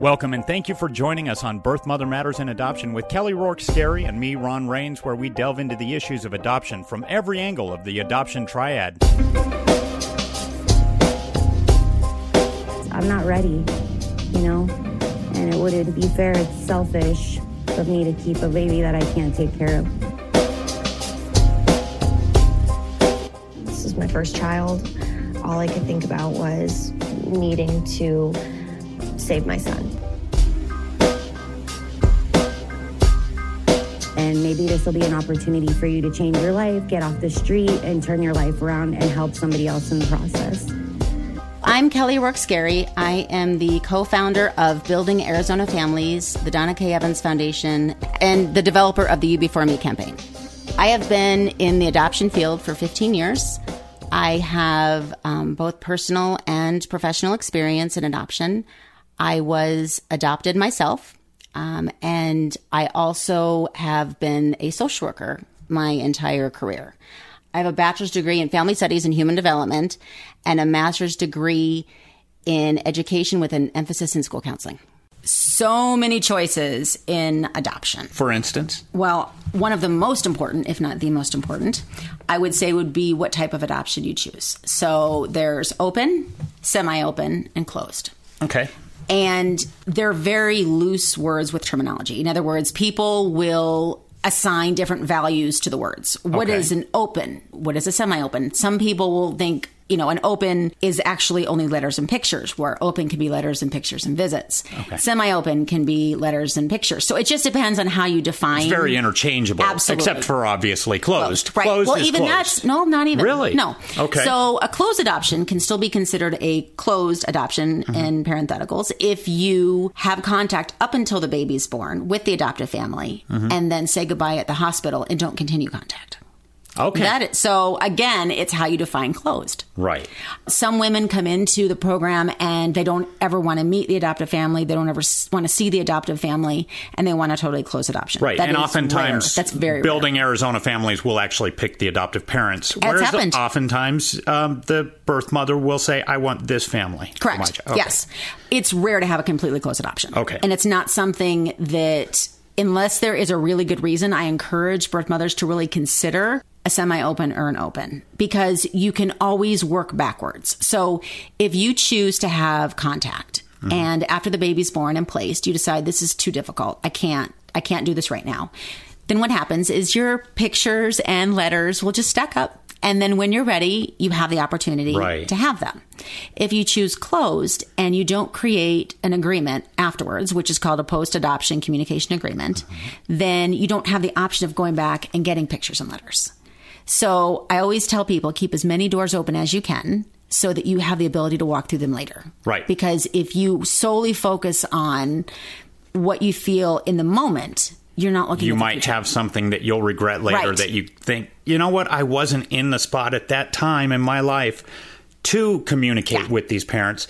Welcome and thank you for joining us on Birth Mother Matters in Adoption with Kelly Rourke Scary and me, Ron Rains, where we delve into the issues of adoption from every angle of the adoption triad. I'm not ready, you know, and it wouldn't be fair, it's selfish of me to keep a baby that I can't take care of. This is my first child. All I could think about was needing to save my son. And maybe this will be an opportunity for you to change your life, get off the street, and turn your life around and help somebody else in the process. I'm Kelly Rourke Scary. I am the co founder of Building Arizona Families, the Donna K. Evans Foundation, and the developer of the You Before Me campaign. I have been in the adoption field for 15 years. I have um, both personal and professional experience in adoption. I was adopted myself, um, and I also have been a social worker my entire career. I have a bachelor's degree in family studies and human development and a master's degree in education with an emphasis in school counseling. So many choices in adoption. For instance, Well, one of the most important, if not the most important, I would say would be what type of adoption you choose. So there's open, semi open, and closed. okay. And they're very loose words with terminology. In other words, people will assign different values to the words. What Okay. is an open? What is a semi open? Some people will think, you know, an open is actually only letters and pictures, where open can be letters and pictures and visits. Semi open can be letters and pictures. So it just depends on how you define. It's very interchangeable, Absolutely. except for obviously closed. Right. Closed well, even closed. that's no, not even. Really? No. Okay. So a closed adoption can still be considered a closed adoption Mm-hmm. in parentheticals if you have contact up until the baby's born with the adoptive family Mm-hmm. and then say goodbye at the hospital and don't continue contact. Okay. That is, so again, it's how you define closed. right. Some women come into the program and they don't ever want to meet the adoptive family. They don't ever want to see the adoptive family, and they want to totally close adoption. Right, That and oftentimes rare. that's very rare. building Arizona families will actually pick the adoptive parents. Whereas happened. oftentimes um, the birth mother will say, "I want this family." Correct. Okay. Yes. It's rare to have a completely closed adoption. Okay. And it's not something that, unless there is a really good reason, I encourage birth mothers to really consider a semi open or an open because you can always work backwards. So if you choose to have contact Mm-hmm. and after the baby's born and placed, you decide this is too difficult. I can't, I can't do this right now. Then what happens is your pictures and letters will just stack up. And then when you're ready, you have the opportunity Right. to have them. If you choose closed and you don't create an agreement afterwards, which is called a post adoption communication agreement, then you don't have the option of going back and getting pictures and letters. So I always tell people keep as many doors open as you can so that you have the ability to walk through them later. Right. Because if you solely focus on what you feel in the moment, you're not looking You might future. have something that you'll regret later Right. that you think, you know what, I wasn't in the spot at that time in my life to communicate Yeah. with these parents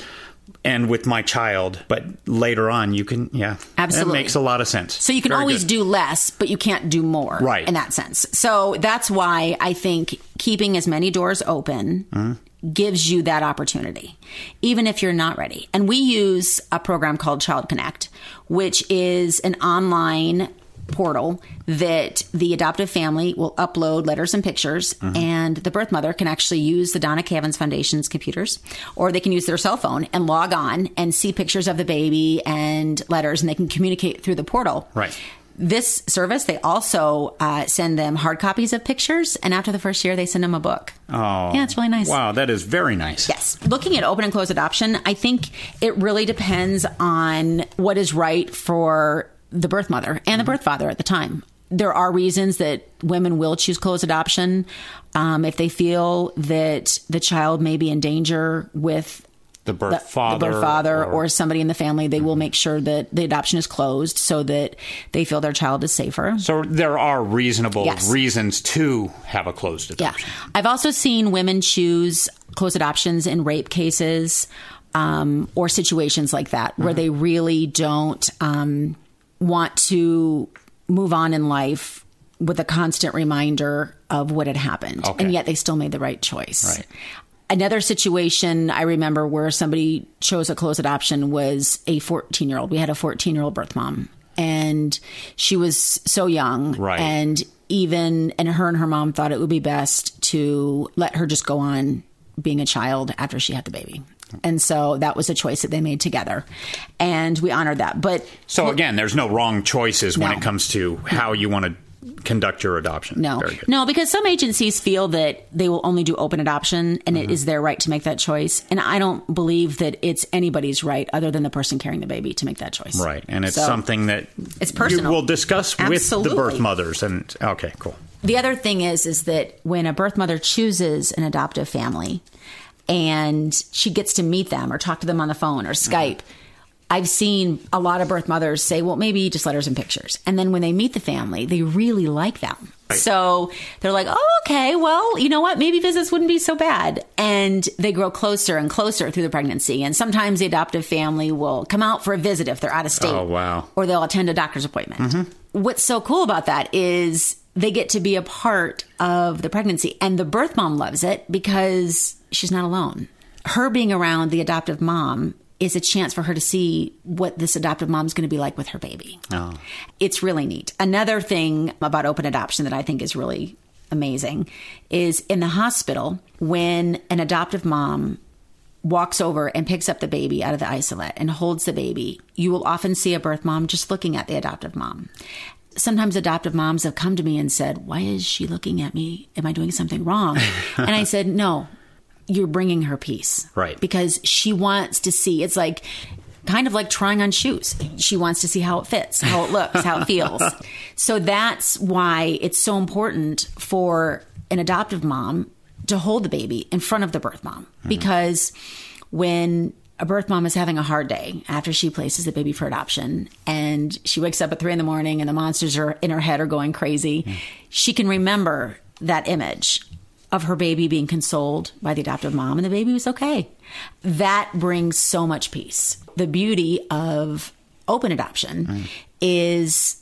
and with my child. But later on, you can, yeah. Absolutely. That makes a lot of sense. So you can Very always good. do less, but you can't do more. Right. In that sense. So that's why I think keeping as many doors open Mm-hmm. gives you that opportunity, even if you're not ready. And we use a program called Child Connect, which is an online portal that the adoptive family will upload letters and pictures Mm-hmm. and the birth mother can actually use the Donna K. Evans Foundation's computers or they can use their cell phone and log on and see pictures of the baby and letters and they can communicate through the portal. Right. This service, they also uh, send them hard copies of pictures, and after the first year, they send them a book. Oh. Yeah, it's really nice. Wow, that is very nice. Yes. Looking at open and closed adoption, I think it really depends on what is right for the birth mother and the birth father at the time. There are reasons that women will choose closed adoption um, if they feel that the child may be in danger with The birth the, father. the birth father or- or, somebody in the family. They will make sure that the adoption is closed so that they feel their child is safer. So there are reasonable Yes. reasons to have a closed adoption. Yeah. I've also seen women choose closed adoptions in rape cases um, or situations like that where they really don't um, want to move on in life with a constant reminder of what had happened. Okay. And yet they still made the right choice. Right. Another situation I remember where somebody chose a closed adoption was a 14 year old. We had a 14 year old birth mom, and she was so young. Right. And even, and her and her mom thought it would be best to let her just go on being a child after she had the baby. And so that was a choice that they made together. And we honored that. But So again, there's no wrong choices when No. it comes to how you want to conduct your adoption. No, Very good. no, because some agencies feel that they will only do open adoption, and Mm-hmm. it is their right to make that choice. And I don't believe that it's anybody's right, other than the person carrying the baby, to make that choice. Right, and it's So, something that It's personal. You will discuss with the Absolutely. birth mothers. And okay, cool. The other thing is, is that when a birth mother chooses an adoptive family, and she gets to meet them or talk to them on the phone or Skype. I've seen a lot of birth mothers say, well, maybe just letters and pictures. And then when they meet the family, they really like them. So they're like, oh, okay, well, you know what? Maybe visits wouldn't be so bad. And they grow closer and closer through the pregnancy. And sometimes the adoptive family will come out for a visit if they're out of oh, state. Oh, wow. Or they'll attend a doctor's appointment. Mm-hmm. What's so cool about that is they get to be a part of the pregnancy. And the birth mom loves it because she's not alone. Her being around the adoptive mom is a chance for her to see what this adoptive mom's going to be like with her baby. Oh. It's really neat. Another thing about open adoption that I think is really amazing is in the hospital when an adoptive mom walks over and picks up the baby out of the isolette and holds the baby, you will often see a birth mom just looking at the adoptive mom. Sometimes adoptive moms have come to me and said, Why is she looking at me? Am I doing something wrong? and I said, No, you're bringing her peace. Right. Because she wants to see, it's like, kind of like trying on shoes. She wants to see how it fits, how it looks, how it feels. So that's why it's so important for an adoptive mom to hold the baby in front of the birth mom mm-hmm. because when a birth mom is having a hard day after she places the baby for adoption and she wakes up at three in the morning and the monsters are in her head are going crazy, mm. she can remember that image of her baby being consoled by the adoptive mom and the baby was okay. That brings so much peace. The beauty of open adoption is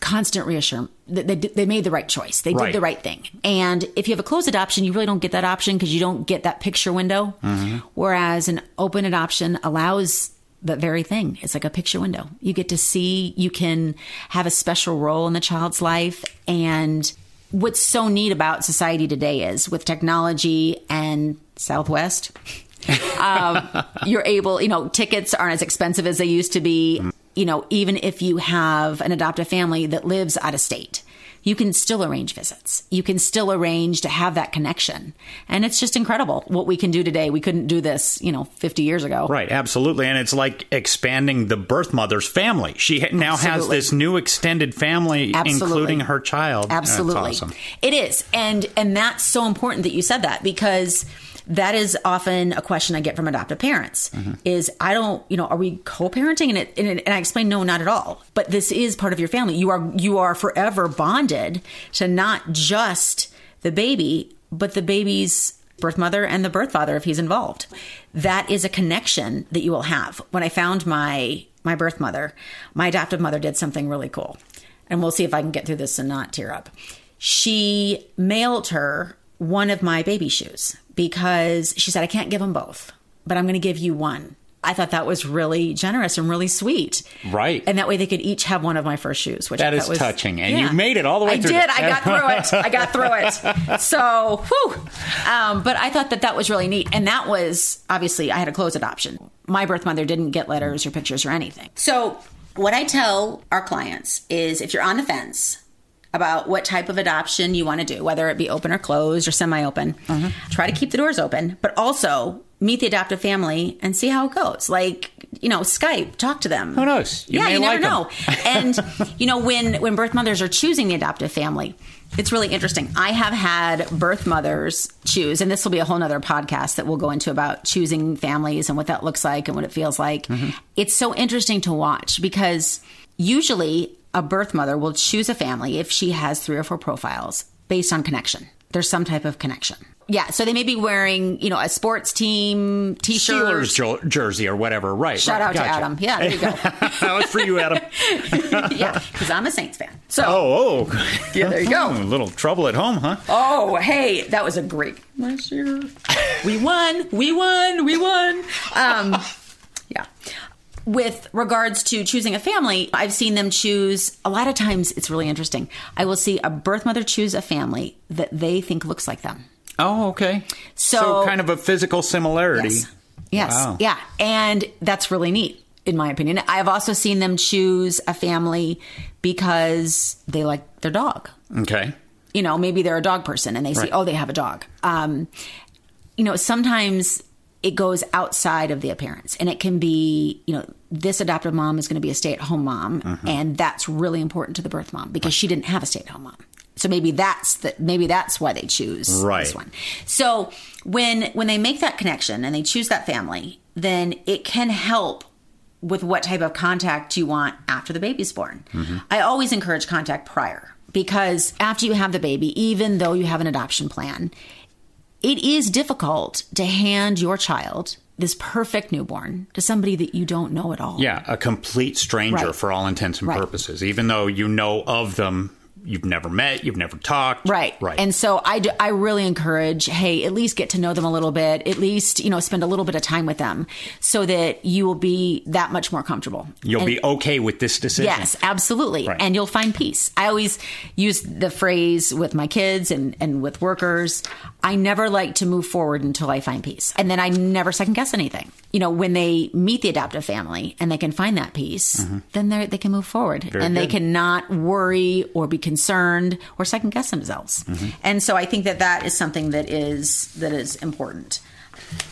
constant reassurance. They, they, made the right choice. They Right. did the right thing. And if you have a closed adoption, you really don't get that option because you don't get that picture window. Mm-hmm. Whereas an open adoption allows that very thing. It's like a picture window. You get to see, you can have a special role in the child's life. And what's so neat about society today is with technology and Southwest, um, you're able, you know, tickets aren't as expensive as they used to be. You know, even if you have an adoptive family that lives out of state, you can still arrange visits. You can still arrange to have that connection. And it's just incredible what we can do today. We couldn't do this, you know, 50 years ago. Right, absolutely. And it's like expanding the birth mother's family. She now has this new extended family, Absolutely. including her child. Absolutely. Awesome. It is. And and that's so important that you said that because that is often a question I get from adoptive parents Mm-hmm. is I don't, you know, are we co-parenting and it and, it, and I explain no not at all. But this is part of your family. You are you are forever bonded to not just the baby, but the baby's birth mother and the birth father if he's involved. That is a connection that you will have. When I found my my birth mother, my adoptive mother did something really cool. And we'll see if I can get through this and not tear up. She mailed her one of my baby shoes because she said I can't give them both, but I'm going to give you one. I thought that was really generous and really sweet. Right. And that way they could each have one of my first shoes, which That I is was touching. And you made it all the way I through did. the- I got through it. I got through it. So, whew. Um, but I thought that that was really neat. And that was obviously I had a closed adoption. My birth mother didn't get letters or pictures or anything. So, what I tell our clients is if you're on the fence about what type of adoption you want to do, whether it be open or closed or semi open, Mm-hmm. try to keep the doors open, but also meet the adoptive family and see how it goes. Like, you know, Skype, talk to them. Who knows? You yeah, may you like never know. and you know, when when birth mothers are choosing the adoptive family, it's really interesting. I have had birth mothers choose, and this will be a whole nother podcast that we'll go into about choosing families and what that looks like and what it feels like. It's so interesting to watch because usually a birth mother will choose a family if she has three or four profiles based on connection. There's some type of connection. Yeah, so they may be wearing, you know, a sports team t-shirt. Steelers jer- jersey or whatever. Right. Shout right, out gotcha. to Adam. Yeah, there you go. that was for you, Adam. yeah, because I'm a Saints fan. So, Oh, oh. Yeah, there you go. A little trouble at home, huh? oh, hey, that was a great last year. We won. We won. We won. Um, yeah. With regards to choosing a family, I've seen them choose. A lot of times, it's really interesting. I will see a birth mother choose a family that they think looks like them. Oh, okay. So- kind of a physical similarity. Yes. Yes. Wow. Yeah. And that's really neat, in my opinion. I've also seen them choose a family because they like their dog. Okay. You know, maybe they're a dog person and they see, oh, they have a dog. Um, you know, sometimes it goes outside of the appearance and it can be, you know, this adoptive mom is going to be a stay at home mom. Mm-hmm. And that's really important to the birth mom because she didn't have a stay at home mom. So maybe that's the, maybe that's why they choose Right. this one. So when when they make that connection and they choose that family, then it can help with what type of contact you want after the baby's born. I always encourage contact prior because after you have the baby, even though you have an adoption plan, it is difficult to hand your child this perfect newborn to somebody that you don't know at all. Yeah, a complete stranger Right. for all intents and Right. purposes. Even though you know of them, you've never met, you've never talked. Right. Right. And so I, do, I really encourage, hey, at least get to know them a little bit. At least, you know, spend a little bit of time with them so that you will be that much more comfortable. You'll And- be okay with this decision. Yes, absolutely. Right. And you'll find peace. I always use the phrase with my kids and, and with workers I never like to move forward until I find peace. And then I never second guess anything. You know, when they meet the adoptive family and they can find that peace, then they they can move forward Mm-hmm. Very and they cannot worry or be concerned or second guess themselves. Mm-hmm. And so I think that that is something that is that is important.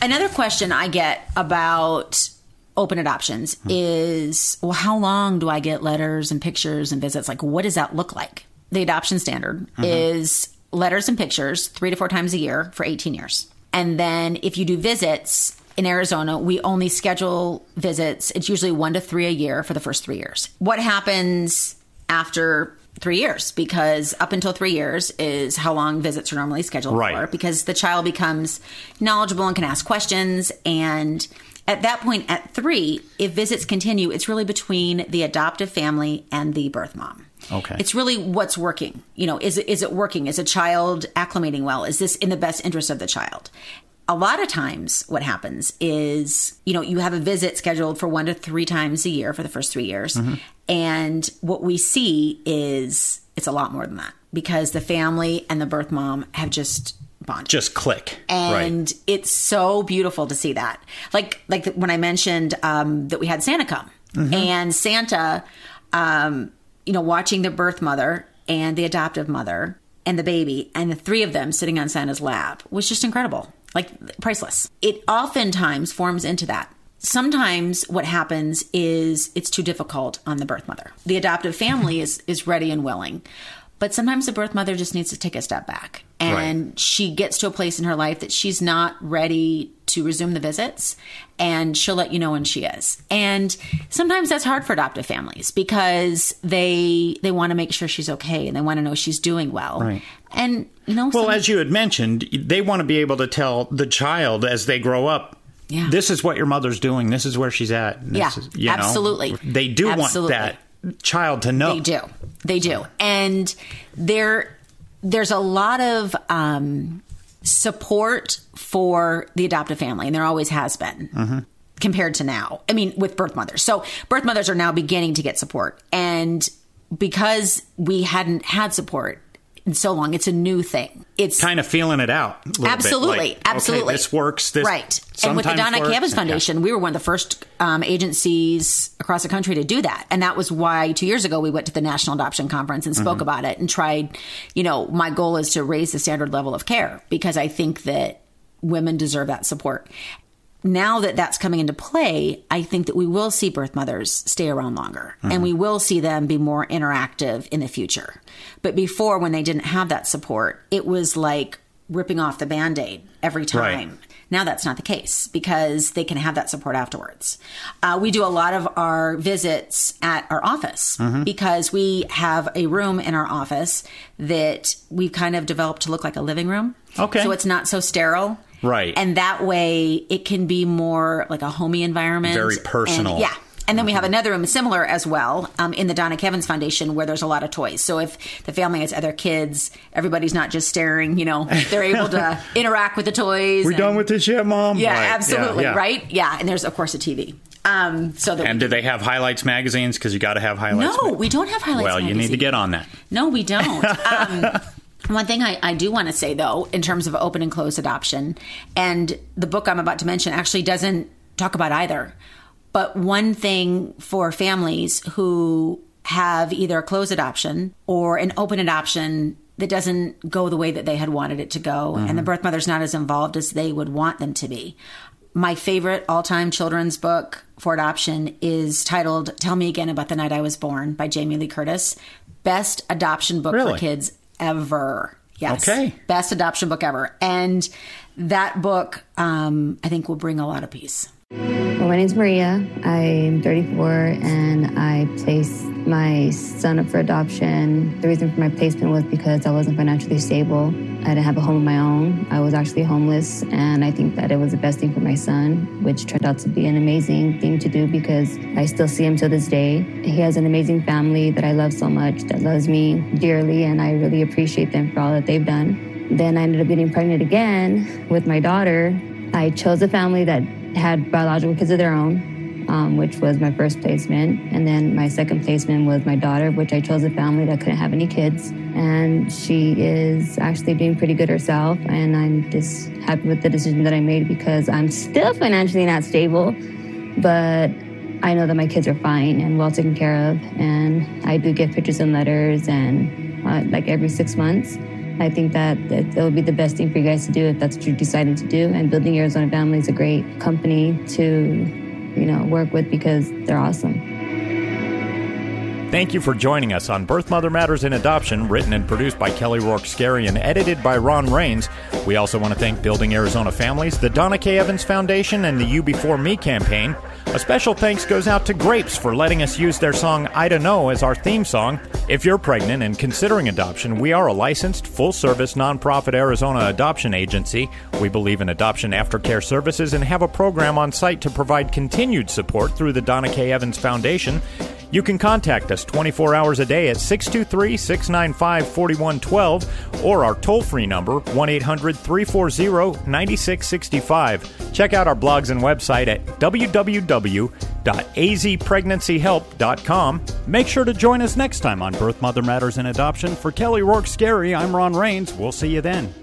Another question I get about open adoptions Hmm. is well how long do I get letters and pictures and visits like what does that look like? The adoption standard Mm-hmm. is letters and pictures 3 to 4 times a year for 18 years. And then if you do visits in Arizona, we only schedule visits. It's usually 1 to 3 a year for the first 3 years. What happens after 3 years because up until 3 years is how long visits are normally scheduled Right. for because the child becomes knowledgeable and can ask questions. And at that point at 3 if visits continue it's really between the adoptive family and the birth mom. Okay. it's really what's working. You know is it is it working? Is a child acclimating well? Is this in the best interest of the child? A lot of times what happens is you know you have a visit scheduled for one to three times a year for the first three years mm-hmm. And what we see is it's a lot more than that because the family and the birth mom have just bonded Just click. and right. it's so beautiful to see that like like when i mentioned um, that we had santa come Mm-hmm. and santa um, you know watching the birth mother and the adoptive mother and the baby and the three of them sitting on santa's lap was just incredible like priceless it oftentimes forms into that sometimes what happens is it's too difficult on the birth mother the adoptive family is is ready and willing but sometimes the birth mother just needs to take a step back and Right. she gets to a place in her life that she's not ready to resume the visits and she'll let you know when she is and sometimes that's hard for adoptive families because they they want to make sure she's okay and they want to know she's doing well Right. and you know Well, some- as you had mentioned, they want to be able to tell the child as they grow up. Yeah. This is what your mother's doing. This is where she's at. Yeah, is- you know, absolutely. They do Absolutely. want that child to know. They do. They do. And there there's a lot of um, support for the adoptive family, and there always has been. Compared to now, I mean, with birth mothers. So, birth mothers are now beginning to get support. And because we hadn't had support in so long, it's a new thing. It's Kind of feeling it out. a little bit, Absolutely, okay, absolutely. this works. This right. And with the Donna works, and- yeah. Foundation, we were one of the first um, agencies across the country to do that, and that was why two years ago we went to the National Adoption Conference and Mm-hmm. spoke about it and tried. You know, my goal is to raise the standard level of care because I think that women deserve that support. Now that that's coming into play, I think that we will see birth mothers stay around longer and we will see them be more interactive in the future. But before, when they didn't have that support, it was like ripping off the band aid every time. Right. Now that's not the case because they can have that support afterwards. Uh, we do a lot of our visits at our office Mm-hmm. because we have a room in our office that we've kind of developed to look like a living room. Okay. So it's not so sterile. Right. And that way it can be more like a homey environment. Very personal. And- yeah. And then we have another room similar as well um, in the Donna K. Evans Foundation where there's a lot of toys. So if the family has other kids, everybody's not just staring, you know, they're able to interact with the toys. We and- done with this yet, Mom? Yeah, Right. absolutely. Yeah, yeah. Right? Yeah. And there's, of course, a TV. Um, so that And do they have highlights magazines? Because you got to have highlights. no, ma- we don't have highlights. Well, you need to get on that. No, we don't. Um, one thing I, I do want to say, though, in terms of open and closed adoption, and the book I'm about to mention actually doesn't talk about either. But one thing for families who have either a closed adoption or an open adoption that doesn't go the way that they had wanted it to go, and the mm-hmm. birth mother's not as involved as they would want them to be. My favorite all time children's book for adoption is titled Tell Me Again About the Night I Was Born by Jamie Lee Curtis. Best adoption book Really? for kids ever. Yes. Okay. Best adoption book ever. And that book, um, I think, will bring a lot of peace. My name's Maria. I'm 34 and I placed my son up for adoption. The reason for my placement was because I wasn't financially stable. I didn't have a home of my own. I was actually homeless, and I think that it was the best thing for my son, which turned out to be an amazing thing to do because I still see him to this day. He has an amazing family that I love so much, that loves me dearly, and I really appreciate them for all that they've done. Then I ended up getting pregnant again with my daughter. I chose a family that had biological kids of their own, um, which was my first placement. And then my second placement was my daughter, which I chose a family that couldn't have any kids. And she is actually doing pretty good herself. And I'm just happy with the decision that I made because I'm still financially not stable, but I know that my kids are fine and well taken care of. And I do get pictures and letters and uh, like every six months. I think that it will be the best thing for you guys to do if that's what you're deciding to do. And Building Arizona Family is a great company to, you know, work with because they're awesome. Thank you for joining us on Birth Mother Matters in Adoption, written and produced by Kelly Rourke Scary and edited by Ron Rains. We also want to thank Building Arizona Families, the Donna K. Evans Foundation, and the You Before Me campaign. A special thanks goes out to Grapes for letting us use their song I Don't Know as our theme song. If you're pregnant and considering adoption, we are a licensed, full service, nonprofit Arizona adoption agency. We believe in adoption aftercare services and have a program on site to provide continued support through the Donna K. Evans Foundation. You can contact us 24 hours a day at 623 695 4112 or our toll free number 1 800 340 9665. Check out our blogs and website at www.azpregnancyhelp.com. Make sure to join us next time on Birth Mother Matters in Adoption. For Kelly Rourke Scary, I'm Ron Rains. We'll see you then.